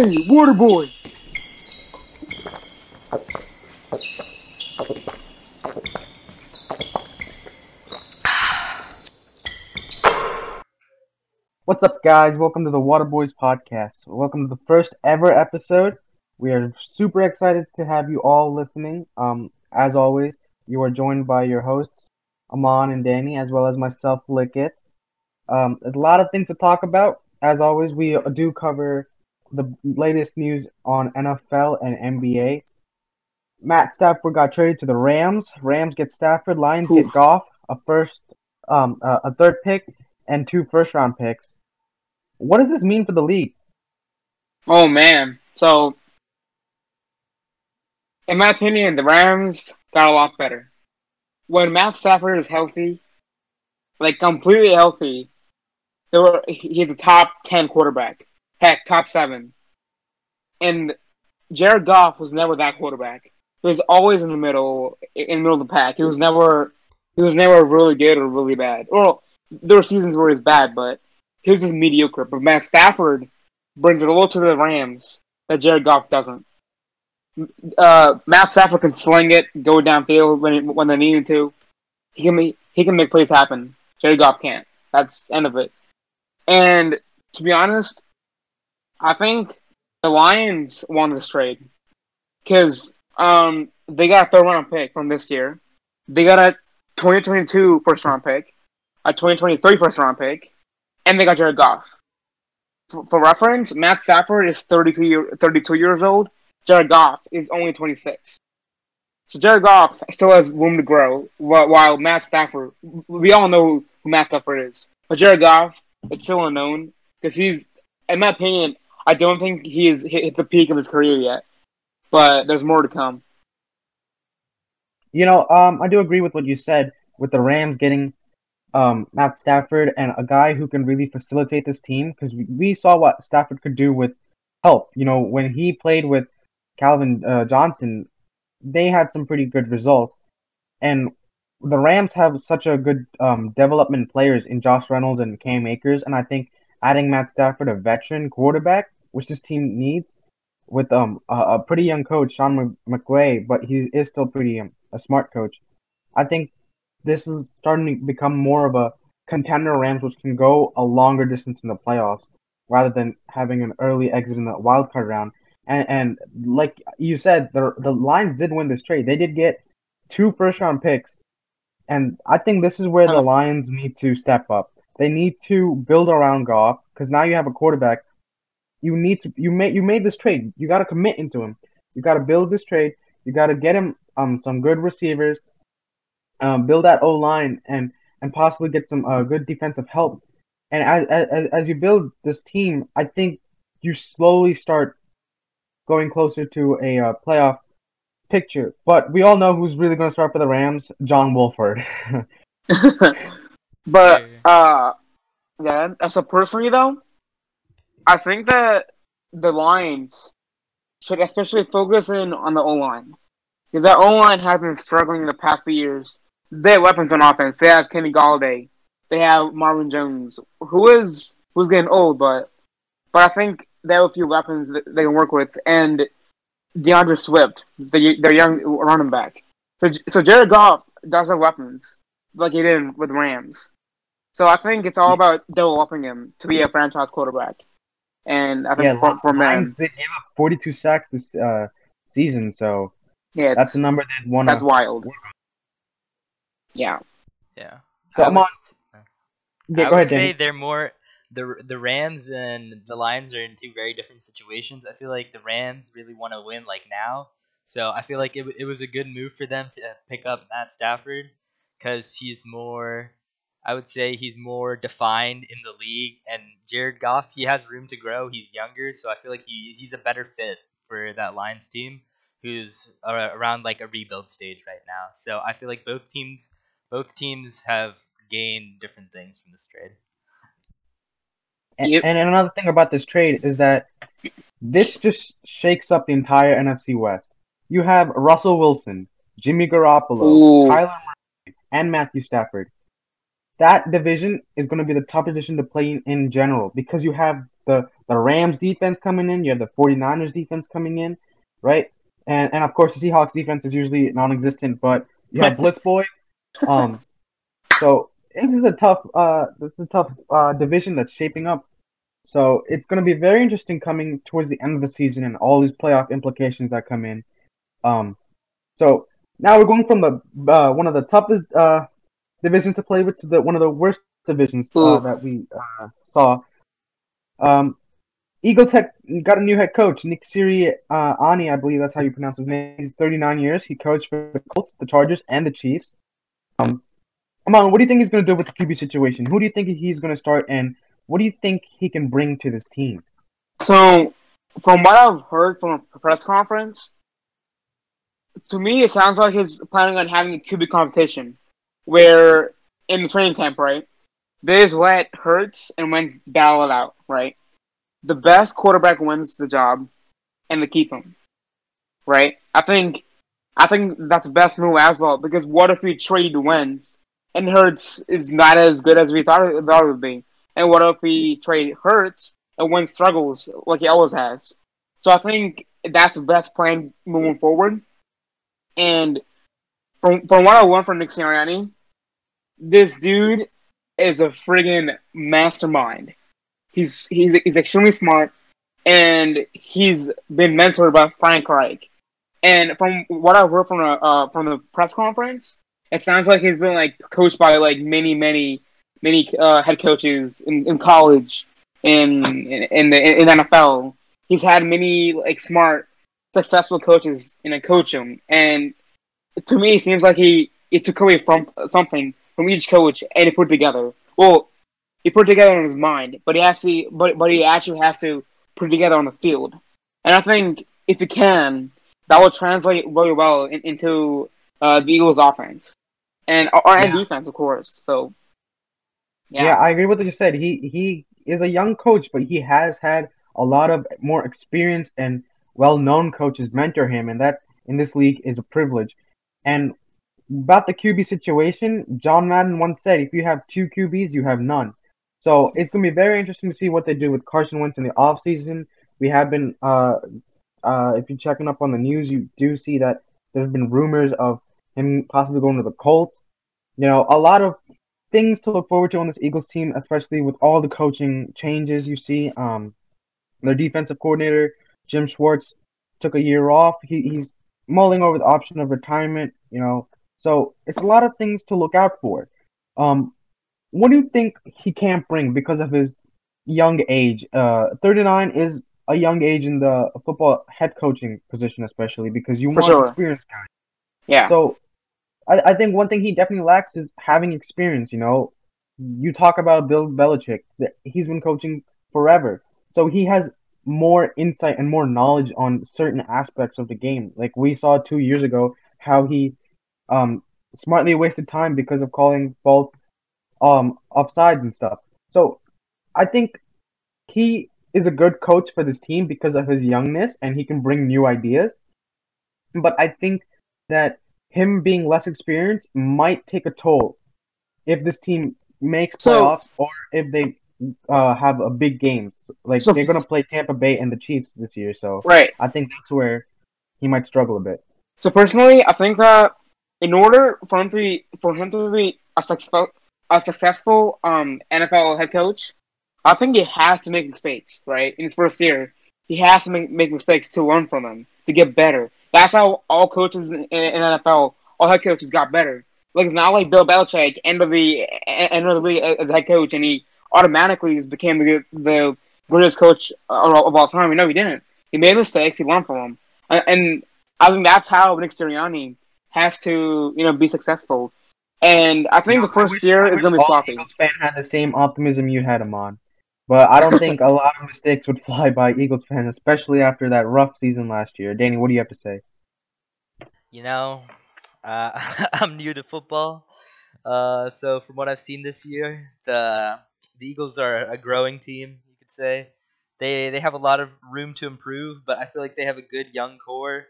Hey, water boy. What's up, guys? Welcome to the Water Boys podcast. Welcome to the first ever episode. We are super excited to have you all listening. Um, as always, you are joined by your hosts, Aman and Danny, as well as myself, Lickett. Um, a lot of things to talk about. As always, we do cover the latest news on NFL and NBA. Matt Stafford got traded to the Rams. Rams get Stafford. Lions Oof. get Goff, a first, um, uh, a third pick, and two first round picks. What does this mean for the league? Oh man. So in my opinion, the Rams got a lot better. When Matt Stafford is healthy, like completely healthy, they were he's a top ten quarterback. Heck, top seven. And Jared Goff was never that quarterback. He was always in the middle in the middle of the pack. He was never he was never really good or really bad. Well, there were seasons where he was bad, but he was just mediocre. But Matt Stafford brings it a little to the Rams that Jared Goff doesn't. Uh, Matt Stafford can sling it, go downfield when when they needed to. He can make he can make plays happen. Jared Goff can't. That's end of it. And to be honest, I think the Lions won this trade because um they got a third round pick from this year. They got a 2022 first round pick, a 2023 first round pick, and they got Jared Goff. For, for reference, Matt Stafford is 32, year, 32 years old. Jared Goff is only 26. So Jared Goff still has room to grow, while, Matt Stafford, we all know who Matt Stafford is. But Jared Goff, it's still unknown because he's, in my opinion, I don't think he has hit the peak of his career yet. But there's more to come. You know, um, I do agree with what you said with the Rams getting um, Matt Stafford and a guy who can really facilitate this team because we, we saw what Stafford could do with help. You know, when he played with Calvin uh, Johnson, they had some pretty good results. And the Rams have such a good um, development players in Josh Reynolds and Cam Akers, and I think adding Matt Stafford, a veteran quarterback, which this team needs, with um a, a pretty young coach, Sean McVay, but he is still pretty um, a smart coach. I think this is starting to become more of a contender Rams, which can go a longer distance in the playoffs rather than having an early exit in the wild card round. And and like you said, the the Lions did win this trade. They did get two first round picks, and I think this is where the Lions need to step up. They need to build around Goff because now you have a quarterback. You need to you made you made this trade. You got to commit into him. You got to build this trade. You got to get him um some good receivers, um, build that O line, and and possibly get some uh, good defensive help. And as, as as you build this team, I think you slowly start going closer to a uh, playoff picture. But we all know who's really going to start for the Rams: John Wolford. but uh, yeah. So personally, though, I think that the Lions should especially focus in on the O line because that O line has been struggling in the past few years. They have weapons on offense. They have Kenny Golladay. They have Marvin Jones, who is who's getting old, but but I think they have a few weapons that they can work with, and DeAndre Swift, the, their young running back. So so Jared Goff does have weapons, like he did with Rams. So I think it's all about developing him to be a franchise quarterback. And I think yeah, for, for Lions man, did give up 42 sacks this uh, season, so yeah, that's the number they'd want that's to. wild. Yeah. Yeah. So I I'm would- on. Yeah, I go would ahead, say Danny. they're more the the Rams and the Lions are in two very different situations. I feel like the Rams really want to win like now, so I feel like it, it was a good move for them to pick up Matt Stafford because he's more. I would say he's more defined in the league, and Jared Goff he has room to grow. He's younger, so I feel like he he's a better fit for that Lions team, who's around like a rebuild stage right now. So I feel like both teams both teams have gained different things from this trade. And, and another thing about this trade is that this just shakes up the entire NFC West. You have Russell Wilson, Jimmy Garoppolo, Ooh. Kyler Murray, and Matthew Stafford. That division is going to be the tough division to play in, in general because you have the the Rams defense coming in, you have the 49ers defense coming in, right? And and of course the Seahawks defense is usually non-existent, but you have Blitz Boy. Um, so this is a tough uh this is a tough uh division that's shaping up. So it's going to be very interesting coming towards the end of the season and all these playoff implications that come in. Um, so now we're going from the uh, one of the toughest uh, divisions to play with to the one of the worst divisions uh, that we uh, saw. Um, Eagles had got a new head coach, Nick Sirianni, I believe that's how you pronounce his name. He's 39 years. He coached for the Colts, the Chargers, and the Chiefs. Um, Amon, what do you think he's going to do with the QB situation? Who do you think he's going to start, and what do you think he can bring to this team? So, from what I've heard from a press conference, to me, it sounds like he's planning on having a QB competition, where in the training camp, right, just let Hurts and Wentz battle it out, right. The best quarterback wins the job, and they keep him, right. I think, I think that's the best move as well. Because what if we trade Wentz and Hurts is not as good as we thought it, thought it would be, and what if we trade Hurts and Wentz struggles like he always has? So I think that's the best plan moving forward. And from from what I learned from Nick Sirianni, this dude is a friggin' mastermind. He's he's he's extremely smart, and he's been mentored by Frank Reich. And from what I heard from the uh, from the press conference, it sounds like he's been like coached by like many many many uh, head coaches in, in college, in in the in NFL. He's had many like smart successful coaches you know coach him, and to me, it seems like he he took away from something from each coach and he put together. Well, he put it together in his mind, but he to, but but he actually has to put it together on the field. And I think if he can, that will translate very well in, into uh, the Eagles' offense and or yeah. and defense, of course. So, yeah. yeah, I agree with what you said. He he is a young coach, but he has had a lot of more experience and well-known coaches mentor him, and that in this league is a privilege. And about the QB situation, John Madden once said, if you have two QBs, you have none. So it's going to be very interesting to see what they do with Carson Wentz in the offseason. We have been, uh, uh, if you're checking up on the news, you do see that there's been rumors of him possibly going to the Colts. You know, a lot of things to look forward to on this Eagles team, especially with all the coaching changes you see. Um, their defensive coordinator, Jim Schwartz, took a year off. He, he's mulling over the option of retirement, you know. So it's a lot of things to look out for. Um, what do you think he can't bring because of his young age? Uh, 39 is a young age in the football head coaching position, especially because you for want sure. experience guys. Yeah. So I, I think one thing he definitely lacks is having experience. You know, you talk about Bill Belichick; he's been coaching forever, so he has more insight and more knowledge on certain aspects of the game. Like we saw two years ago, how he um, smartly wasted time because of calling faults um, offsides and stuff. So I think he is a good coach for this team because of his youngness and he can bring new ideas. But I think that him being less experienced might take a toll if this team makes playoffs so, or if they uh, have a big games. Like so, they're gonna play Tampa Bay and the Chiefs this year, so right. I think that's where he might struggle a bit. So personally, I think that in order for him to be for him to be a successful a successful um NFL head coach, I think he has to make mistakes. Right in his first year, he has to make, make mistakes to learn from them to get better. That's how all coaches in, in NFL, all head coaches got better. Like it's not like Bill Belichick end of the end of the league as head coach, and he automatically became the, the greatest coach of all time. No, he didn't. He made mistakes. He learned from them, and I think that's how Nick Sirianni has to, you know, be successful. And I think you the first wish, year is going to be sloppy. Eagles fan had the same optimism you had, Amon. But I don't think a lot of mistakes would fly by Eagles fans, especially after that rough season last year. Danny, what do you have to say? You know, uh, I'm new to football, uh, so from what I've seen this year, the the Eagles are a growing team, you could say. They they have a lot of room to improve, but I feel like they have a good young core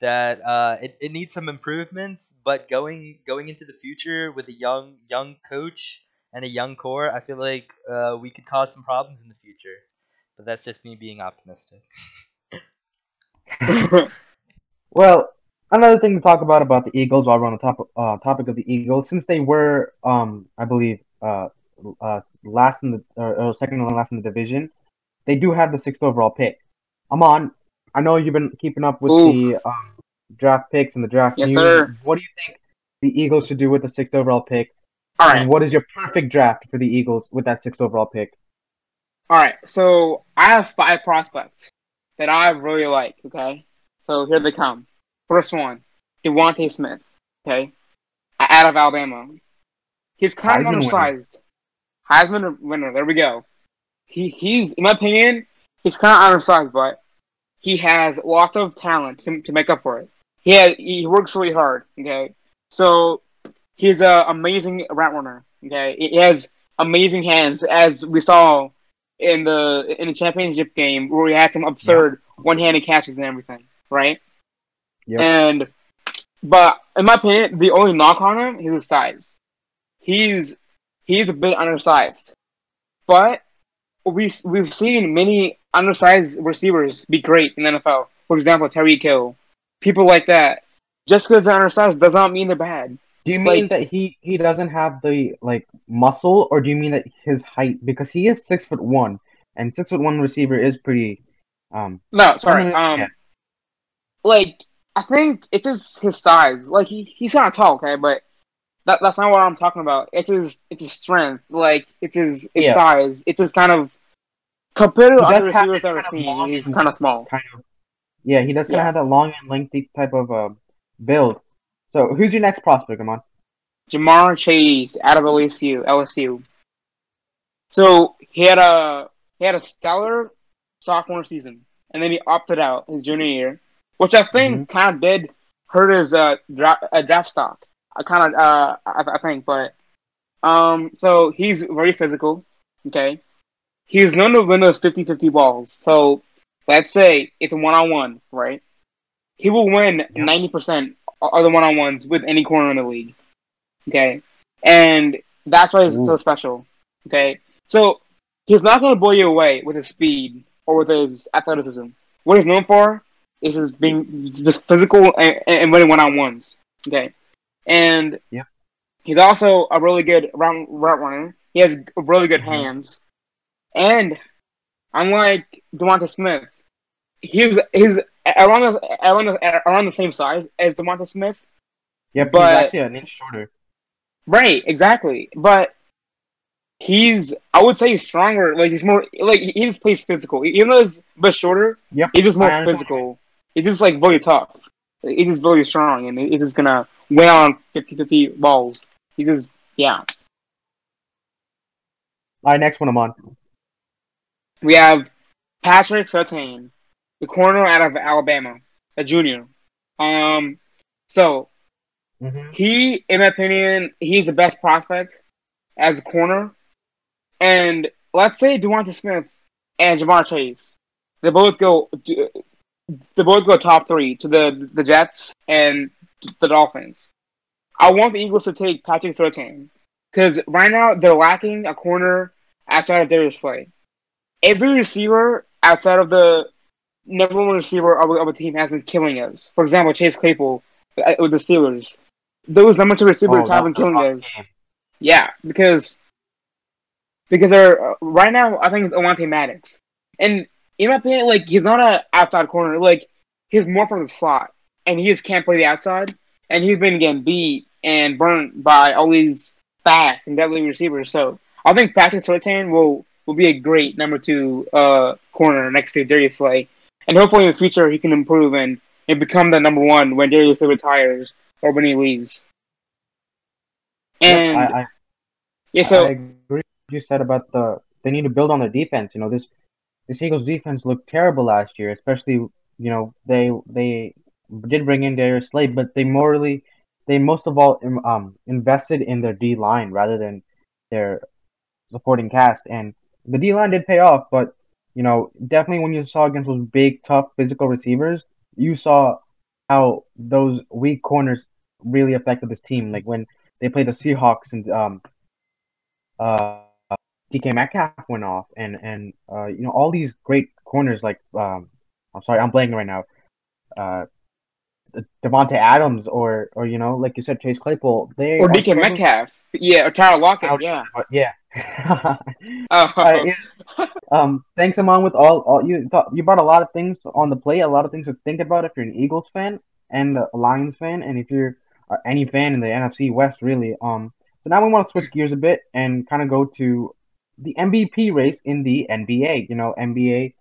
that uh, it, it needs some improvements. But going going into the future with a young young coach and a young core, I feel like uh, we could cause some problems in the future but that's just me being optimistic. Well, another thing to talk about about the Eagles while we're on the top uh, topic of the Eagles, since they were, um, I believe, uh, uh, last in the or, or second or last in the division, they do have the sixth overall pick. Amon, I know you've been keeping up with Oof. the um, draft picks and the draft Yes, news. sir. What do you think the Eagles should do with the sixth overall pick? All right. And what is your perfect draft for the Eagles with that sixth overall pick? All right, so I have five prospects that I really like. Okay, so here they come. First one, DeVonta Smith. Okay, out of Alabama. He's kind Heisman of winner. undersized. Heisman winner. There we go. He he's in my opinion, he's kind of undersized, but he has lots of talent to, to make up for it. He has, he works really hard. Okay, so he's a amazing route runner. Okay, he has amazing hands, as we saw in the in the championship game where we had some absurd one-handed catches and everything, right? Yep. And but in my opinion, the only knock on him is his size. He's he's a bit undersized, but we we've seen many undersized receivers be great in the NFL. For example, Tyreek Hill, people like that. Just because they're undersized does not mean they're bad. Do you mean Like- that he he doesn't have the like muscle, or do you mean that his height? Because he is six foot one, and six foot one receiver is pretty. Um, No, sorry. Um, yeah. like I think it's just his size. Like he, he's not tall, okay, but that that's not what I'm talking about. It's his it's his strength. Like it's his, his Yeah. size. It's just kind of compared to He other receivers I've seen. He's kind of small. kind of. Yeah, he does kind of have that long and lengthy type of uh, build. So, who's your next prospect, Amon? Ja'Marr Chase out of LSU. LSU. So he had a he had a stellar sophomore season, and then he opted out his junior year, which I think kind of did hurt his uh, draft, uh, draft stock. I kind of uh, I, I think, but um, so he's very physical. Okay, he's known to win those 50-50 balls. So let's say it's a one on one, right? He will win Yeah. ninety percent of the one on ones with any corner in the league. Okay, and that's why he's so special. Okay, so he's not going to blow you away with his speed or with his athleticism. What he's known for is his being just physical and, and winning one on ones. Okay, and Yeah. he's also a really good route, route runner. He has really good Mhm. hands, and unlike Devonta Smith, he's he's around the, around the, around the same size as Devonta Smith. Yeah, But- he's actually an inch shorter. Right, exactly. But he's, I would say, he's stronger. Like he's more, like he just plays physical. Even though he's a bit shorter, Yep, he's just more physical. He's just like really tough. He's just really strong, and he's just gonna win on 50-50 balls. He just, yeah. All right, next one, Amon. We have Patrick Surtain, the corner out of Alabama, a junior. Um, so Mm-hmm. he, in my opinion, he's the best prospect as a corner. And let's say Devonta Smith and Ja'Marr Chase, they both go, they both go top three to the the Jets and the Dolphins. I want the Eagles to take Patrick Surtain because right now they're lacking a corner outside of Darius Slay. Every receiver outside of the number one receiver of, of a team has been killing us. For example, Chase Claypool uh, with the Steelers. Those number two receivers Oh, have been killing us. game. Yeah, because because they're uh, right now. I think it's Avonte Maddox, and in my opinion, like he's not an outside corner. Like he's more from the slot, and he just can't play the outside. And he's been getting beat and burnt by all these fast and deadly receivers. So I think Patrick Surtain will will be a great number two uh corner next to Darius Slay, and hopefully in the future he can improve and, and become the number one when Darius Slay retires or when he leaves. And I, I, yeah, so I agree with what you said about the they need to build on their defense. You know, this this Eagles defense looked terrible last year, especially you know they they did bring in Darius Slay, but they morally they most of all um invested in their D line rather than their supporting cast, and the D line did pay off. But you know, definitely when you saw against those big, tough, physical receivers, you saw how those weak corners really affected this team. Like when they played the Seahawks and um uh DK Metcalf went off, and and uh, you know all these great corners like um, I'm sorry, I'm blanking right now. Uh, Davante Adams or or you know like you said Chase Claypool they Or DK Metcalf. Yeah, or Tyler Lockett. Yeah. yeah. Oh, Uh, yeah. Um, thanks, Amon, with all, all you thought you brought a lot of things on the plate, a lot of things to think about if you're an Eagles fan and a Lions fan, and if you're uh, any fan in the NFC West, really. Um, so now we want to switch gears a bit and kind of go to the MVP race in the NBA. You know, NBA.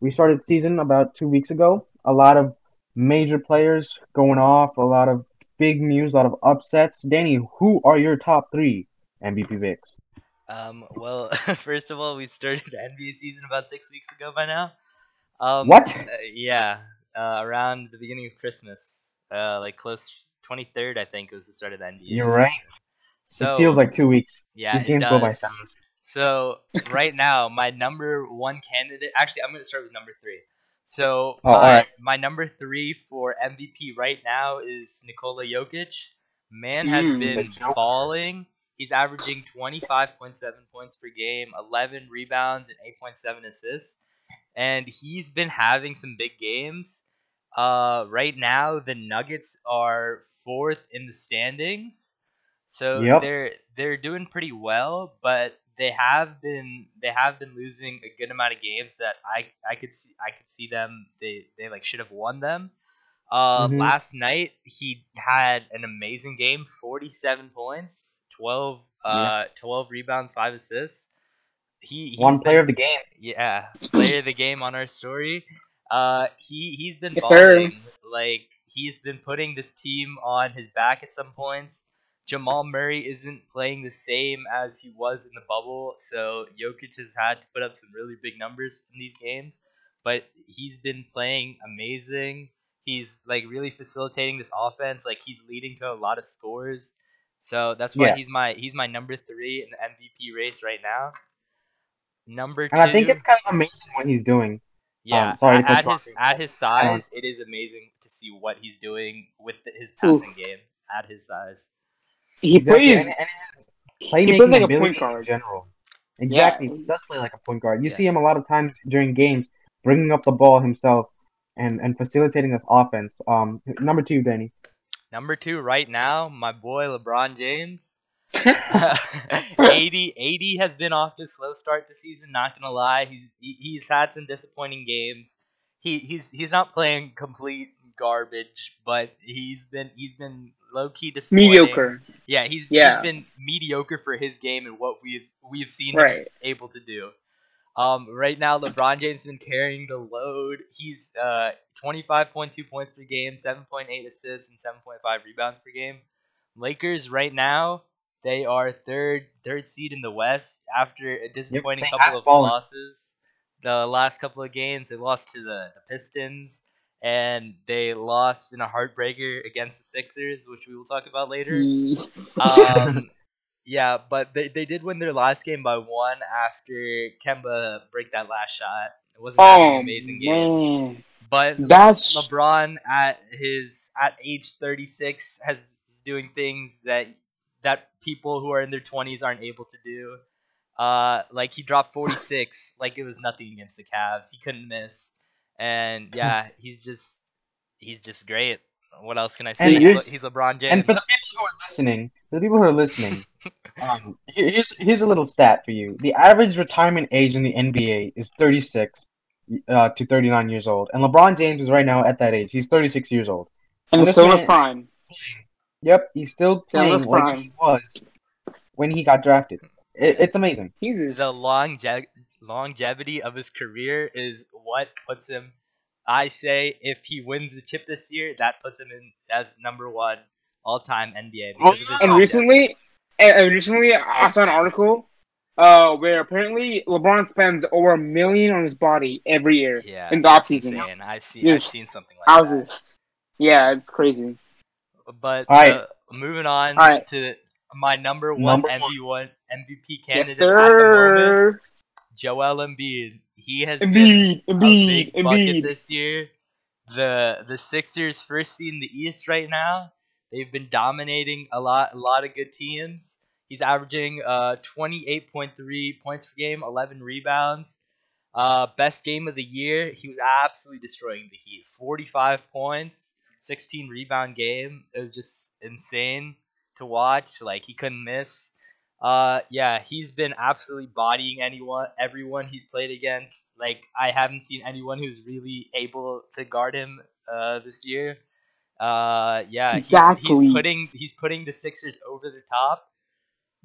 We started season about two weeks ago. A lot of major players going off, a lot of big news, a lot of upsets. Danny, who are your top three MVP picks? Um, well, first of all, we started the NBA season about six weeks ago by now. Um, What? uh, yeah, uh, around the beginning of Christmas, uh, like close 23rd, I think, was the start of the NBA. You're right. So it feels like two weeks. yeah, These it games go by does. fast. So right now, my number one candidate. Actually, I'm gonna start with number three. So Oh, my, alright. my number three for MVP right now is Nikola Jokic. Man has Mm, been balling. He's averaging 25.7 points per game, 11 rebounds, and 8.7 assists. And he's been having some big games. Uh, right now, the Nuggets are fourth in the standings. So Yep. they're they're doing pretty well, but they have been they have been losing a good amount of games that I I could see I could see them they they like should have won them. Uh, Mhm. last night he had an amazing game, 47 points, 12 uh 12 rebounds, 5 assists. He he's One been- player of the game. yeah, player of the game on our story. Uh, he he's been Yes, sir. balling. Like he's been putting this team on his back at some points. Jamal Murray isn't playing the same as he was in the bubble, so Jokic has had to put up some really big numbers in these games. But he's been playing amazing. He's like really facilitating this offense. Like he's leading to a lot of scores. So that's why Yeah. he's my he's my number three in the MVP race right now. Number two. And I think it's kind of amazing what he's doing. Yeah, Um, sorry to at, cut at his at his size, it is amazing to see what he's doing with the, his passing game at his size. He Exactly, plays. and, and his He plays like a point guard in general. Exactly, Yeah. he does play like a point guard. You Yeah. see him a lot of times during games, bringing up the ball himself and and facilitating this offense. Um, number two, Danny. Number two, right now, my boy LeBron James. AD, AD has been off to a slow start this season. Not gonna lie, he's he's had some disappointing games. He he's he's not playing complete garbage, but he's been he's been low key disappointing. Mediocre. Yeah, he's Yeah. he's been mediocre for his game and what we've we've seen him able to do. Um, right now, LeBron James has been carrying the load. He's uh 25.2 points per game, 7.8 assists, and 7.5 rebounds per game. Lakers right now they are third third seed in the West after a disappointing they couple of fallen. losses. The last couple of games they lost to the, the Pistons and they lost in a heartbreaker against the Sixers, which we will talk about later. Um, yeah, but they, they did win their last game by one after Kemba break that last shot. It was an Oh amazing game. man, But that's LeBron at his at age 36 has doing things that that people who are in their 20s aren't able to do. Uh, like he dropped 46 like it was nothing against the Cavs. He couldn't miss, and yeah, he's just he's just great. What else can I say? And He's, Le- he's LeBron James. And for the people who are listening, for the people who are listening, um, here's here's a little stat for you. The average retirement age in the NBA is 36 uh, to 39 years old, and LeBron James is right now at that age. He's 36 years old. and this the Sonos man- Prime. Yep, he's still playing that's like fine. he was when he got drafted. It, it's amazing. Jesus. the longe- longevity of his career is what puts him. I say if he wins the chip this year, that puts him in as number one all time NBA. Because And recently, and, and recently, I saw an article uh, where apparently LeBron spends over a million on his body every year yeah, in the offseason. insane. I see. I've seen something like that. Houses. Yeah, it's crazy. But All right. uh, moving on All right. to my number one Number MVP one MVP Yes, candidate at the moment. Joel Embiid. He has been Embiid, a Embiid, bucket this year. The the Sixers first seed in the East right now. They've been dominating a lot a lot of good teams. He's averaging uh 28.3 points per game, 11 rebounds. Uh, best game of the year. He was absolutely destroying the Heat. 45 points, 16 rebound game. It was just insane to watch. Like he couldn't miss. Uh, yeah, he's been absolutely bodying anyone, everyone he's played against. Like I haven't seen anyone who's really able to guard him uh, this year. Uh, yeah, he's- Exactly. He's, putting he's putting the Sixers over the top.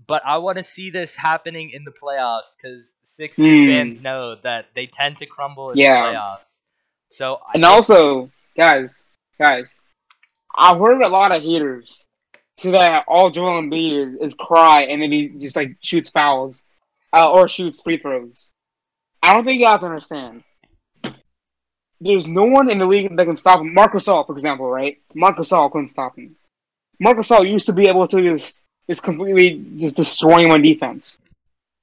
But I want to see this happening in the playoffs because Sixers Hmm. fans know that they tend to crumble in Yeah. the playoffs. So And also, guys, guys, I've heard a lot of haters say that all Joel Embiid is, is cry and then he just like shoots fouls uh, or shoots free throws. I don't think you guys understand. There's no one in the league that can stop him. Marc Gasol, for example, right? Marc Gasol couldn't stop him. Marc Gasol used to be able to just, just completely just destroy him on defense.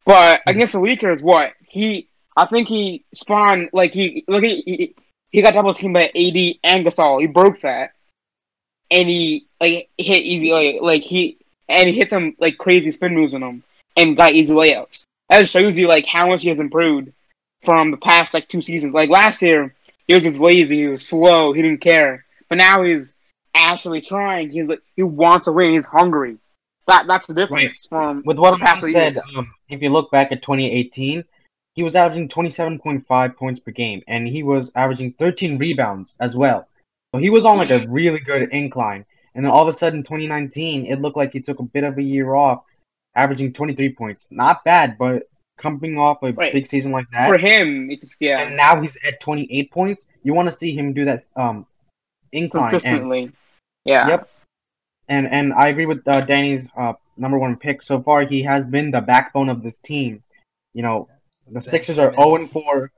But hmm. against the Lakers, what? He, I think he spawned, like, he, look, he, he, he got double teamed by AD and Gasol. He broke that, and he like hit easy like, like he and he hit some like crazy spin moves on him and got easy layups. That just shows you like how much he has improved from the past like two seasons. Like last year, he was just lazy, he was slow, he didn't care. But now he's actually trying. He's like he wants to win. He's hungry. That that's the difference from With what the past said, years. um, if you look back at 2018, he was averaging 27.5 points per game, and he was averaging 13 rebounds as well. So he was on like a really good incline. And then all of a sudden, 2019, it looked like he took a bit of a year off, averaging 23 points. Not bad, but coming off a Right. big season like that, For him, it's just yeah, and now he's at 28 points. You want to see him do that um incline. And consistently. Yeah. Yep. And and I agree with uh, Danny's uh, number one pick so far. He has been the backbone of this team. You know, the Ben Sixers are Simmons. 0 4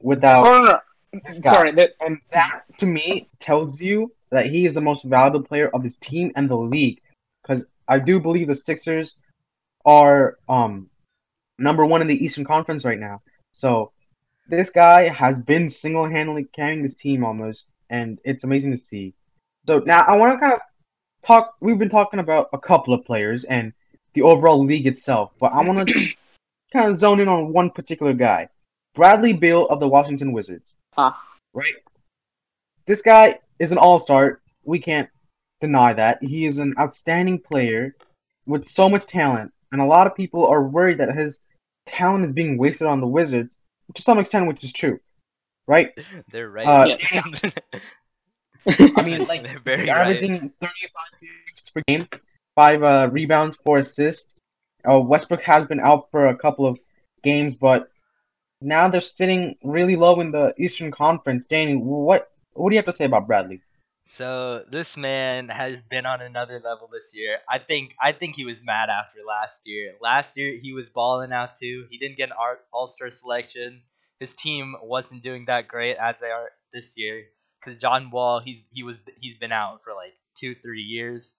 without Oh, no, no. this guy. Sorry, that And that to me tells you that he is the most valuable player of this team and the league. Because I do believe the Sixers are um number one in the Eastern Conference right now. So this guy has been single handedly carrying this team almost, and it's amazing to see. So now I want to kind of talk. We've been talking about a couple of players and the overall league itself, but I want to kind of zone in on one particular guy, Bradley Beal of the Washington Wizards. Ah. Right. This guy is an all-star. We can't deny that. He is an outstanding player with so much talent, and a lot of people are worried that his talent is being wasted on the Wizards to some extent, which is true. Right? they're right. Uh, I I mean, like They're very right. averaging 35 points per game, five uh, rebounds, four assists. Uh, Westbrook has been out for a couple of games, but now they're sitting really low in the Eastern Conference. Danny, what what do you have to say about Bradley? So this man has been on another level this year. I think I think he was mad after last year. Last year he was balling out too. He didn't get an All Star selection. His team wasn't doing that great as they are this year because John Wall he's he was he's been out for like two three years.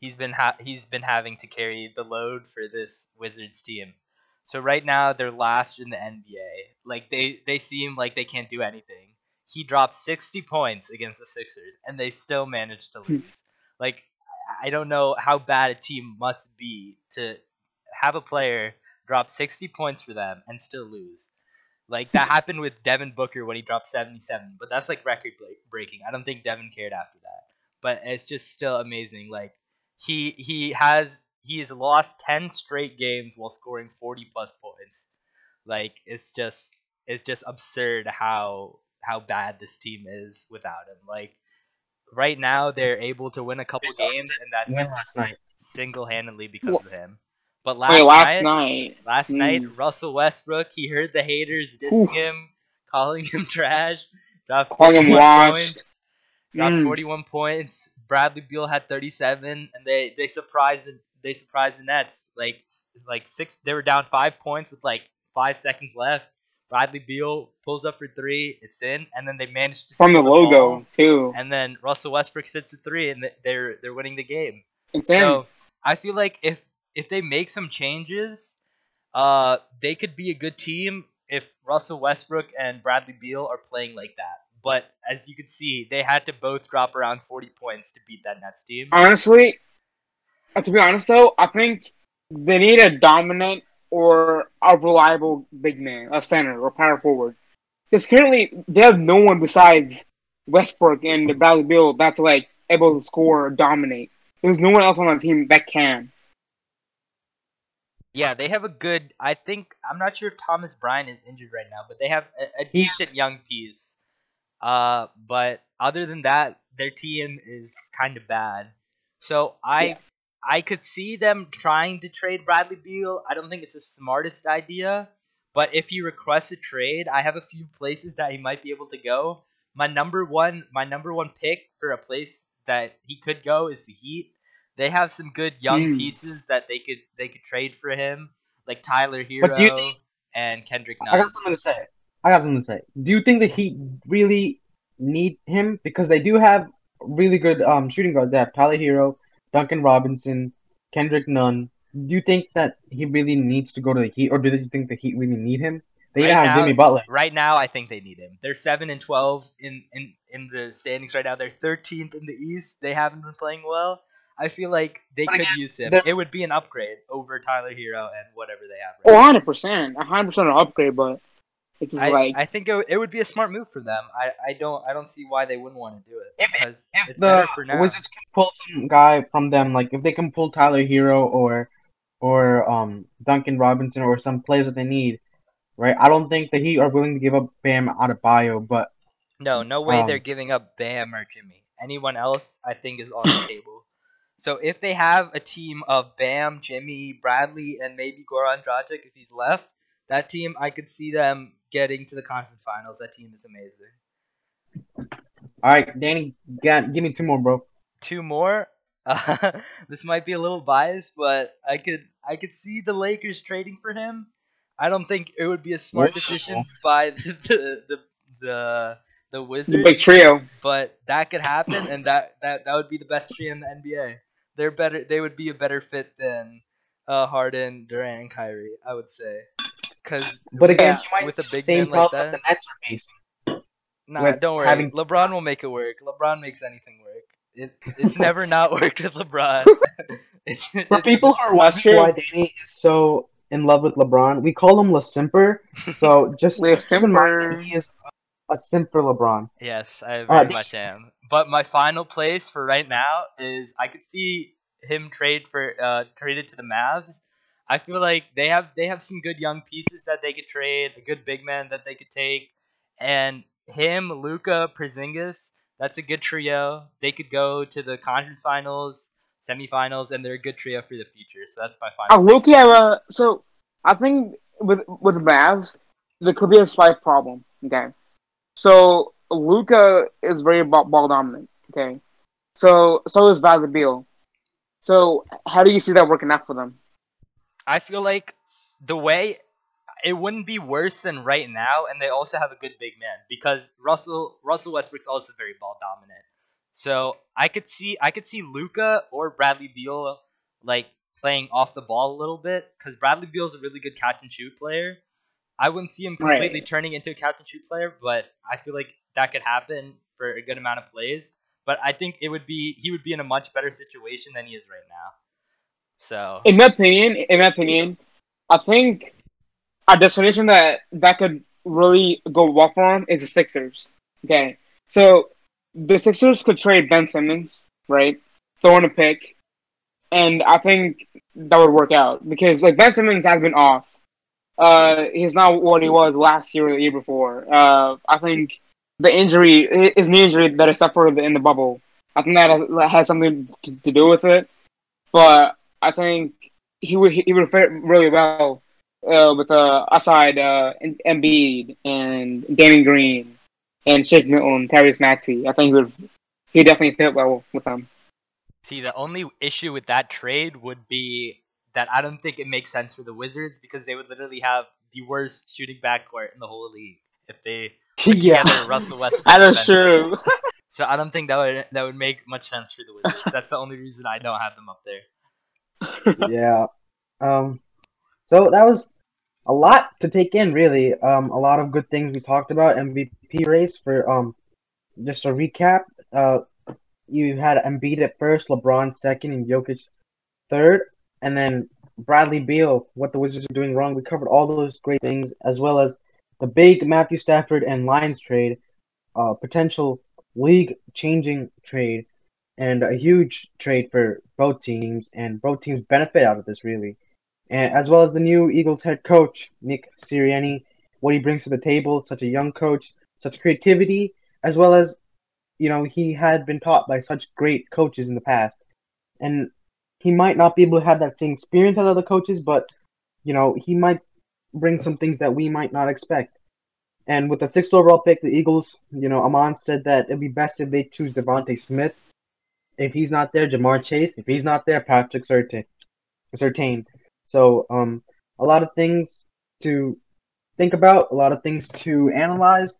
He's been ha- he's been having to carry the load for this Wizards team. So right now they're last in the NBA. Like they they seem like they can't do anything he dropped 60 points against the Sixers and they still managed to hmm. lose. like I don't know how bad a team must be to have a player drop 60 points for them and still lose. Like that happened with Devin Booker when he dropped 77, but that's like record breaking. I don't think Devin cared after that. But it's just still amazing. Like he he has he has lost 10 straight games while scoring 40 plus points. Like it's just it's just absurd how how bad this team is without him. Like right now they're able to win a couple games and that's Win last night. single-handedly because Well- of him. But last, Wait, last night, night. last Mm. night Russell Westbrook, he heard the haters dissing Oof. him, calling him trash, dropped Calling him 41 washed. points. Dropped Mm. 41 points. Bradley Beal had 37 and they they surprised they surprised the Nets. Like like six they were down 5 points with like 5 seconds left. Bradley Beal pulls up for 3, it's in and then they manage to From the ball. logo too. And then Russell Westbrook sits at three, and they're they're winning the game. It's in. So I feel like if if they make some changes, uh, they could be a good team if Russell Westbrook and Bradley Beal are playing like that. But as you can see, they had to both drop around 40 points to beat that Nets team. Honestly, uh, to be honest though, I think they need a dominant or a reliable big man, a center or power forward. Because currently they have no one besides Westbrook and the Bradley Beal that's like able to score or dominate. There's no one else on the team that can. Yeah, they have a good. I think I'm not sure if Thomas Bryant is injured right now, but they have a, a decent young piece. Uh, but other than that, their team is kind of bad. So I Yeah. I could see them trying to trade Bradley Beal. I don't think it's the smartest idea, but if he requests a trade, I have a few places that he might be able to go. My number one my number one pick for a place that he could go is the Heat. They have some good young Hmm. pieces that they could they could trade for him, like Tyler Herro think- and Kendrick I got something to say. I got something to say. Do you think the Heat really need him because they do have really good um shooting guards? They have Tyler Herro, Duncan Robinson, Kendrick Nunn. Do you think that he really needs to go to the Heat, or do you think the Heat really need him? They Right have now- Jimmy Butler. Right now, I think they need him. They're seven and twelve in, in, in the standings right now. They're thirteenth in the East. They haven't been playing well. I feel like they But could use him. It would be an upgrade over Tyler Herro and whatever they have. Oh, Right 100%. 100% an upgrade, but it's just I, like. I think it, would- it would be a smart move for them. I, I don't I don't see why they wouldn't want to do it If- because If it's better for the now. Wizards can pull some guy from them, like if they can pull Tyler Herro or or um Duncan Robinson or some players that they need, right? I don't think that he are willing to give up Bam Adebayo, but No, no way Um, they're giving up Bam or Jimmy. Anyone else, I think, is on the table. So if they have a team of Bam, Jimmy, Bradley, and maybe Goran Dragic if he's left, that team, I could see them getting to the conference finals. That team is amazing. all right, Danny, get, give me two more, bro. Two more. Uh, this might be a little biased, but I could I could see the Lakers trading for him. I don't think it would be a smart decision by the the the the, the Wizards. the big trio. but that could happen, and that, that that would be the best trio in the NBA. They're better. They would be a better fit than uh, Harden, Durant, and Kyrie. I would say, because But again, Yeah, you might with a big the same man like problem that. the Nets are facing. nah, with don't worry. having- LeBron will make it work. LeBron makes anything work. It it's never not worked with LeBron. it's, For it's- people who are That's wondering why. Danny is so in love with LeBron, we call him La Simper. So just La keep in mind Simper. that he is a, a simp for LeBron. Yes, I very Uh, much am. But my final place for right now is I could see him trade for uh traded to the Mavs. I feel like they have they have some good young pieces that they could trade, a good big man that they could take, and him, Luka, Porzingis. That's a good trio. They could go to the conference finals, semifinals, and they're a good trio for the future. So that's my final. look at uh, so I think with with Mavs, there could be a slight problem. Okay, so Luka is very ball, dominant. Okay, so so is Beal. So how do you see that working out for them? I feel like the way it wouldn't be worse than right now, and they also have a good big man because Russell Russell Westbrook's also very ball dominant. So I could see I could see Luka or Bradley Beal like playing off the ball a little bit because Bradley Beal's a really good catch and shoot player. I wouldn't see him completely Right. turning into a catch and shoot player, but I feel like that could happen for a good amount of plays. But I think it would be he would be in a much better situation than he is right now. So In my opinion, in my opinion, I think a destination that that could really go well for him is the Sixers. Okay, so the Sixers could trade Ben Simmons, right? Throw in a pick, and I think that would work out because like Ben Simmons has been off. Uh, he's not what he was last year or the year before. Uh, I think the injury, his knee injury that he suffered in the bubble, I think that has, that has something to, to do with it. But I think he would he would fit really well uh, with uh, outside uh, Em- Embiid and Danny Green and Shake Milton, Tyrese Maxey. I think he would he definitely fit well with them. See, the only issue with that trade would be that I don't think it makes sense for the Wizards because they would literally have the worst shooting backcourt in the whole league if they yeah. together Russell Westbrook. That and is Ben true. So I don't think that would that would make much sense for the Wizards. That's the only reason I don't have them up there. Yeah. Um, so that was a lot to take in, really. Um, a lot of good things we talked about. MVP race for um, just a recap. Uh, you had Embiid at first, LeBron second, and Jokic third, and then Bradley Beal, what the Wizards are doing wrong. We covered all those great things, as well as the big Matthew Stafford and Lions trade, uh, potential league-changing trade, and a huge trade for both teams, and both teams benefit out of this really, and as well as the new Eagles head coach Nick Sirianni, what he brings to the table, such a young coach, such creativity, as well as you know he had been taught by such great coaches in the past, and he might not be able to have that same experience as other coaches, but you know he might bring some things that we might not expect. And with the sixth overall pick, the Eagles, you know, Amon said that it'd be best if they choose DeVonta Smith. If he's not there, Ja'Marr Chase. If he's not there, Patrick Surtain. Surtain. So, um, a lot of things to think about, a lot of things to analyze.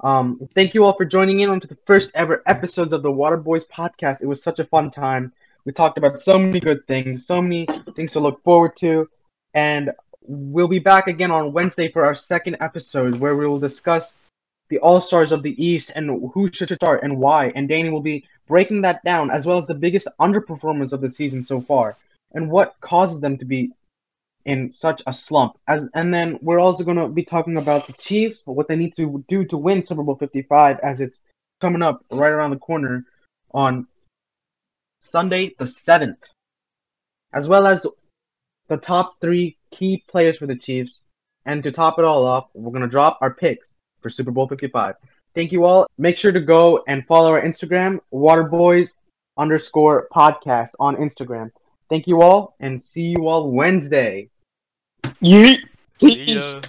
Um, thank you all for joining in onto the first ever episodes of the WaterBoys podcast. It was such a fun time. We talked about so many good things, so many things to look forward to, and we'll be back again on Wednesday for our second episode where we will discuss the All Stars of the East and who should start and why. And Danny will be breaking that down as well as the biggest underperformers of the season so far and what causes them to be in such a slump. As and then we're also going to be talking about the Chiefs, what they need to do to win Super Bowl 55 as it's coming up right around the corner on Sunday the 7th. As well as the top 3 key players for the Chiefs. And to top it all off, we're going to drop our picks for Super Bowl 55. Thank you all. Make sure to go and follow our Instagram, Waterboys underscore podcast on Instagram. Thank you all and see you all Wednesday. Yeet. See ya.